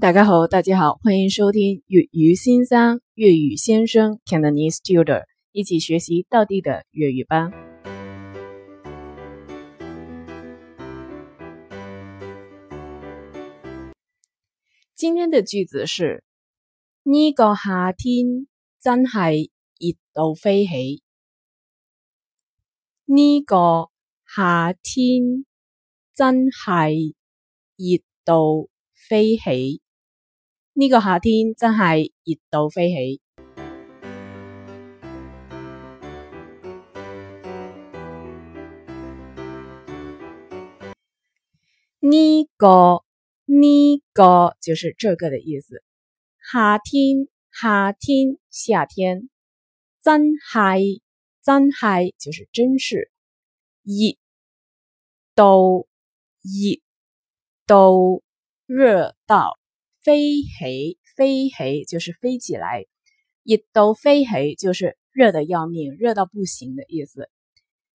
大家好，大家好，欢迎收听粤语先生（粤语先生 Cantonese Tutor） 一起学习到底的粤语吧。今天的句子是：呢个夏天真系热到飞起。呢个夏天真系热到飞起。呢个夏天真系热到飞起。呢个呢个就是这个的意思。夏天夏天夏天真系真系就是真是热到热到热到。飞起，飞起就是飞起来；一都飞起就是热得要命，热到不行的意思。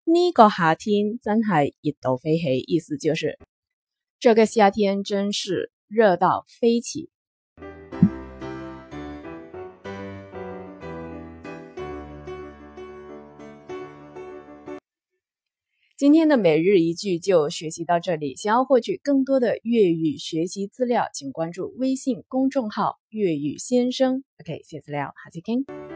呢个夏天真系热到飞起，意思就是这个夏天真是热到飞起。今天的每日一句就学习到这里。想要获取更多的粤语学习资料，请关注微信公众号“粤语先生”。OK，下次聊，好，再见。